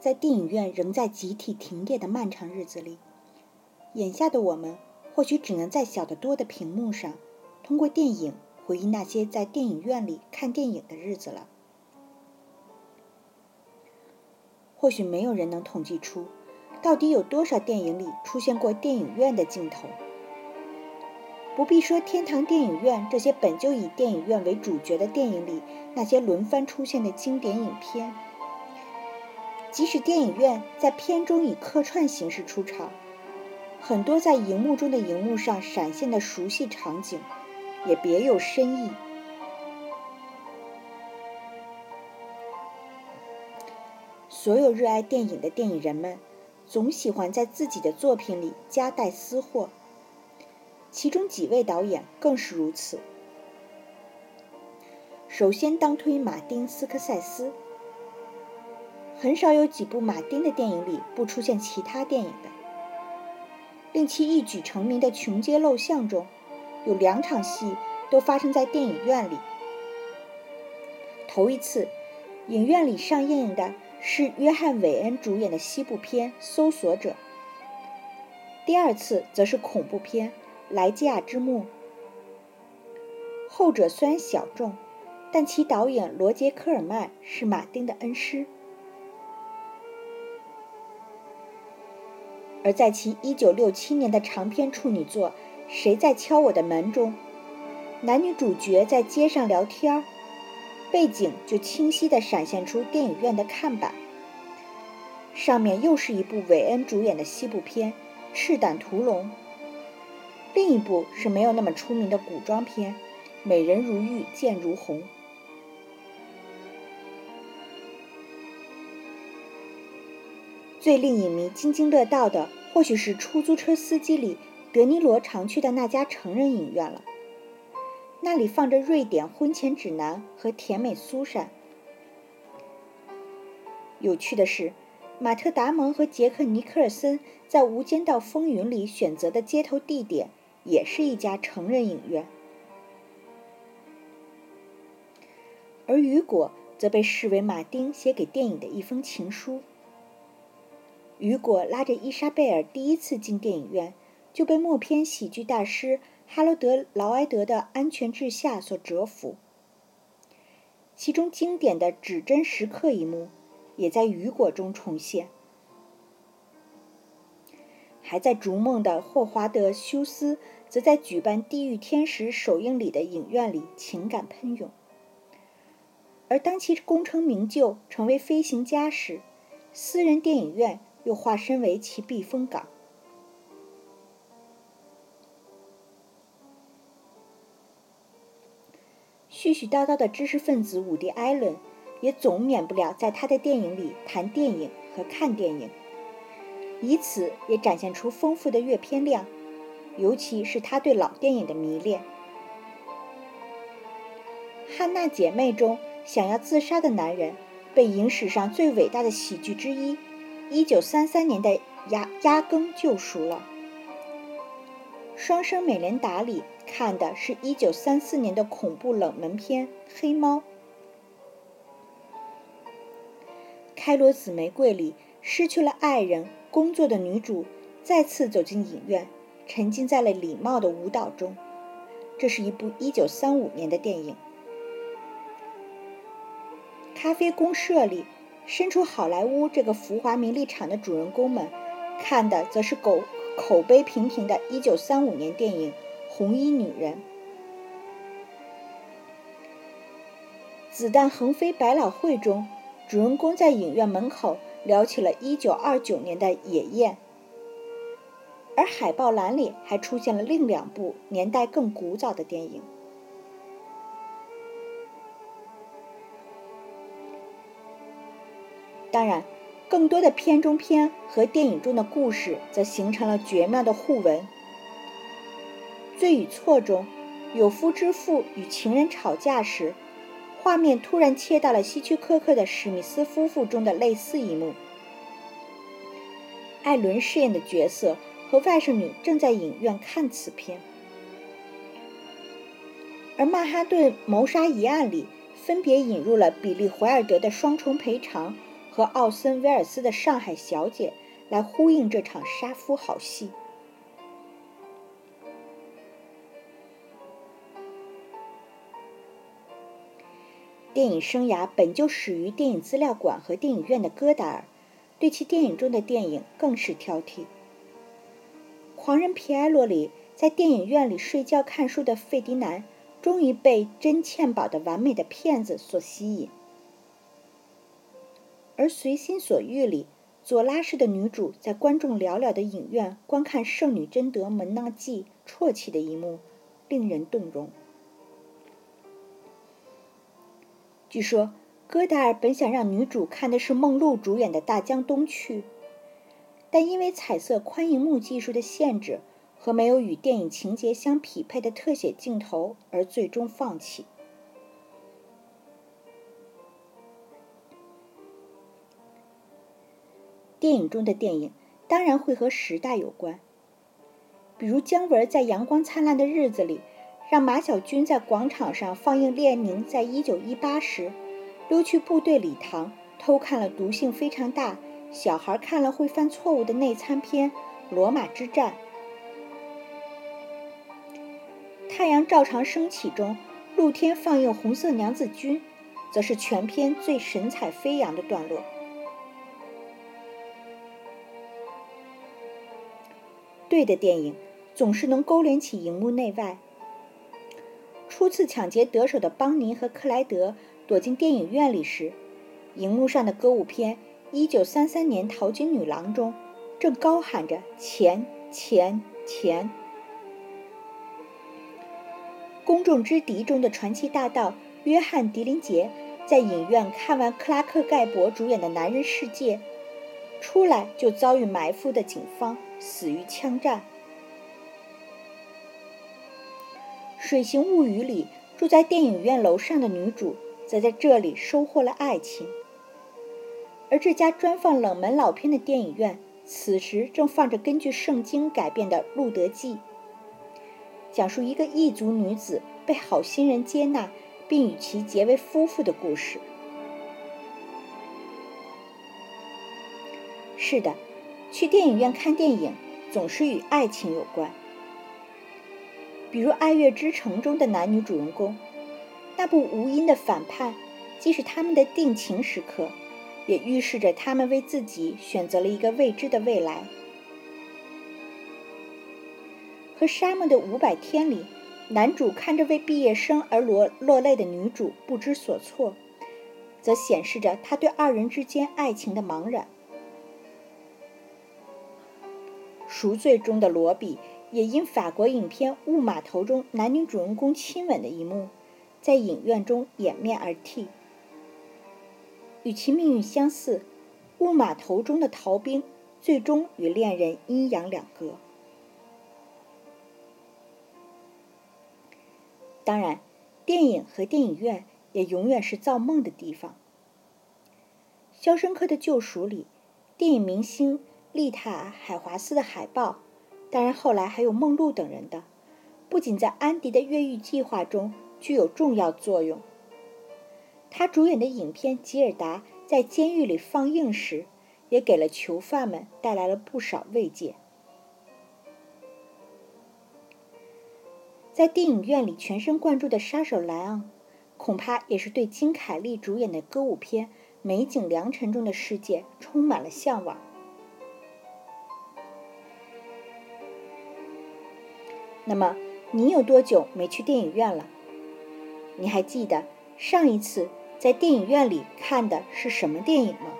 在电影院仍在集体停业的漫长日子里，眼下的我们或许只能在小得多的屏幕上，通过电影回忆那些在电影院里看电影的日子了。或许没有人能统计出，到底有多少电影里出现过电影院的镜头。不必说天堂电影院这些本就以电影院为主角的电影里那些轮番出现的经典影片，即使电影院在片中以客串形式出场，很多在荧幕中的荧幕上闪现的熟悉场景，也别有深意。所有热爱电影的电影人们，总喜欢在自己的作品里夹带私货。其中几位导演更是如此。首先当推马丁·斯科塞斯，很少有几部马丁的电影里不出现其他电影的。令其一举成名的《穷街陋巷》中，有两场戏都发生在电影院里。头一次，影院里上映的是约翰·韦恩主演的西部片《搜索者》；第二次则是恐怖片。莱基亚之墓，后者虽然小众，但其导演罗杰·科尔曼是马丁的恩师。而在其1967年的长篇处女作《谁在敲我的门》中，男女主角在街上聊天，背景就清晰地闪现出电影院的看板，上面又是一部韦恩主演的西部片《赤胆屠龙》。另一部是没有那么出名的古装片《美人如玉剑如虹》。最令影迷津津乐道的，或许是出租车司机里德尼罗常去的那家成人影院了。那里放着《瑞典婚前指南》和《甜美苏珊》。有趣的是。马特·达蒙和杰克·尼克尔森在《无间道风云》里选择的街头地点，也是一家成人影院。而《雨果》则被视为马丁写给电影的一封情书。《雨果》拉着伊莎贝尔第一次进电影院，就被默片喜剧大师哈罗德·劳埃德的《安全至下》所折服。其中经典的指针时刻一幕。也在雨果中重现，还在逐梦的霍华德·休斯，则在举办《地狱天使》首映礼的影院里情感喷涌。而当其功成名就，成为飞行家时，私人电影院又化身为其避风港。絮絮叨叨的知识分子伍迪·艾伦。也总免不了在他的电影里谈电影和看电影，以此也展现出丰富的阅片量，尤其是他对老电影的迷恋。《汉娜姐妹》中想要自杀的男人，被影史上最伟大的喜剧之一——一九三三年的《压压根》救赎了。《双生美莲达》里看的是一九三四年的恐怖冷门片《黑猫》。《开罗紫玫瑰》里失去了爱人、工作的女主再次走进影院，沉浸在了礼貌的舞蹈中。这是一部1935年的电影。《咖啡公社》里，身处好莱坞这个浮华名利场的主人公们，看的则是口口碑平平的1935年电影《红衣女人》。《子弹横飞百老汇》中。主人公在影院门口聊起了1929年的《野宴》，而海报栏里还出现了另两部年代更古早的电影。当然，更多的片中片和电影中的故事则形成了绝妙的互文。《罪与错》中，有夫之妇与情人吵架时。画面突然切到了希区柯克的《史密斯夫妇》中的类似一幕，艾伦饰演的角色和外甥女正在影院看此片，而《曼哈顿谋杀疑案》里分别引入了比利·怀尔德的双重赔偿和奥森威尔斯的《上海小姐》来呼应这场杀夫好戏。电影生涯本就始于电影资料馆和电影院的戈达尔，对其电影中的电影更是挑剔。《狂人皮埃罗》里，在电影院里睡觉看书的费迪南，终于被真欠宝的完美的骗子所吸引；而《随心所欲》里，左拉式的女主在观众寥寥的影院观看圣女贞德门纳祭啜泣的一幕，令人动容。据说，戈达尔本想让女主看的是梦露主演的《大江东去》，但因为彩色宽银幕技术的限制和没有与电影情节相匹配的特写镜头而最终放弃。电影中的电影当然会和时代有关，比如姜文在《阳光灿烂的日子里》。让马小军在广场上放映列宁在一九一八时溜去部队礼堂偷看了毒性非常大、小孩看了会犯错误的内参片《罗马之战》。太阳照常升起中，露天放映《红色娘子军》，则是全片最神采飞扬的段落。对的电影总是能勾连起荧幕内外。初次抢劫得手的邦尼和克莱德躲进电影院里时，荧幕上的歌舞片《一九三三年淘金女郎》中正高喊着“钱钱钱”。公众之敌中的传奇大盗约翰·狄林杰在影院看完克拉克·盖博主演的《男人世界》，出来就遭遇埋伏的警方，死于枪战。《水形物语》里住在电影院楼上的女主，则在这里收获了爱情。而这家专放冷门老片的电影院，此时正放着根据圣经改编的《路德记》，讲述一个异族女子被好心人接纳，并与其结为夫妇的故事。是的，去电影院看电影，总是与爱情有关。比如《爱乐之城》中的男女主人公，那部无音的反叛，既是他们的定情时刻，也预示着他们为自己选择了一个未知的未来。和《沙漠的五百天》里，男主看着为毕业生而落落泪的女主不知所措，则显示着他对二人之间爱情的茫然。《赎罪》中的罗比。也因法国影片《雾码头》中男女主人公亲吻的一幕，在影院中掩面而泣。与其命运相似，《雾码头》中的逃兵最终与恋人阴阳两隔。当然，电影和电影院也永远是造梦的地方。《肖申克的救赎》里，电影明星丽塔·海华斯的海报。当然，后来还有梦露等人的，不仅在安迪的越狱计划中具有重要作用。他主演的影片《吉尔达》在监狱里放映时，也给了囚犯们带来了不少慰藉。在电影院里全神贯注的杀手莱昂，恐怕也是对金凯利主演的歌舞片《美景良辰》中的世界充满了向往。那么，你有多久没去电影院了？你还记得上一次在电影院里看的是什么电影吗？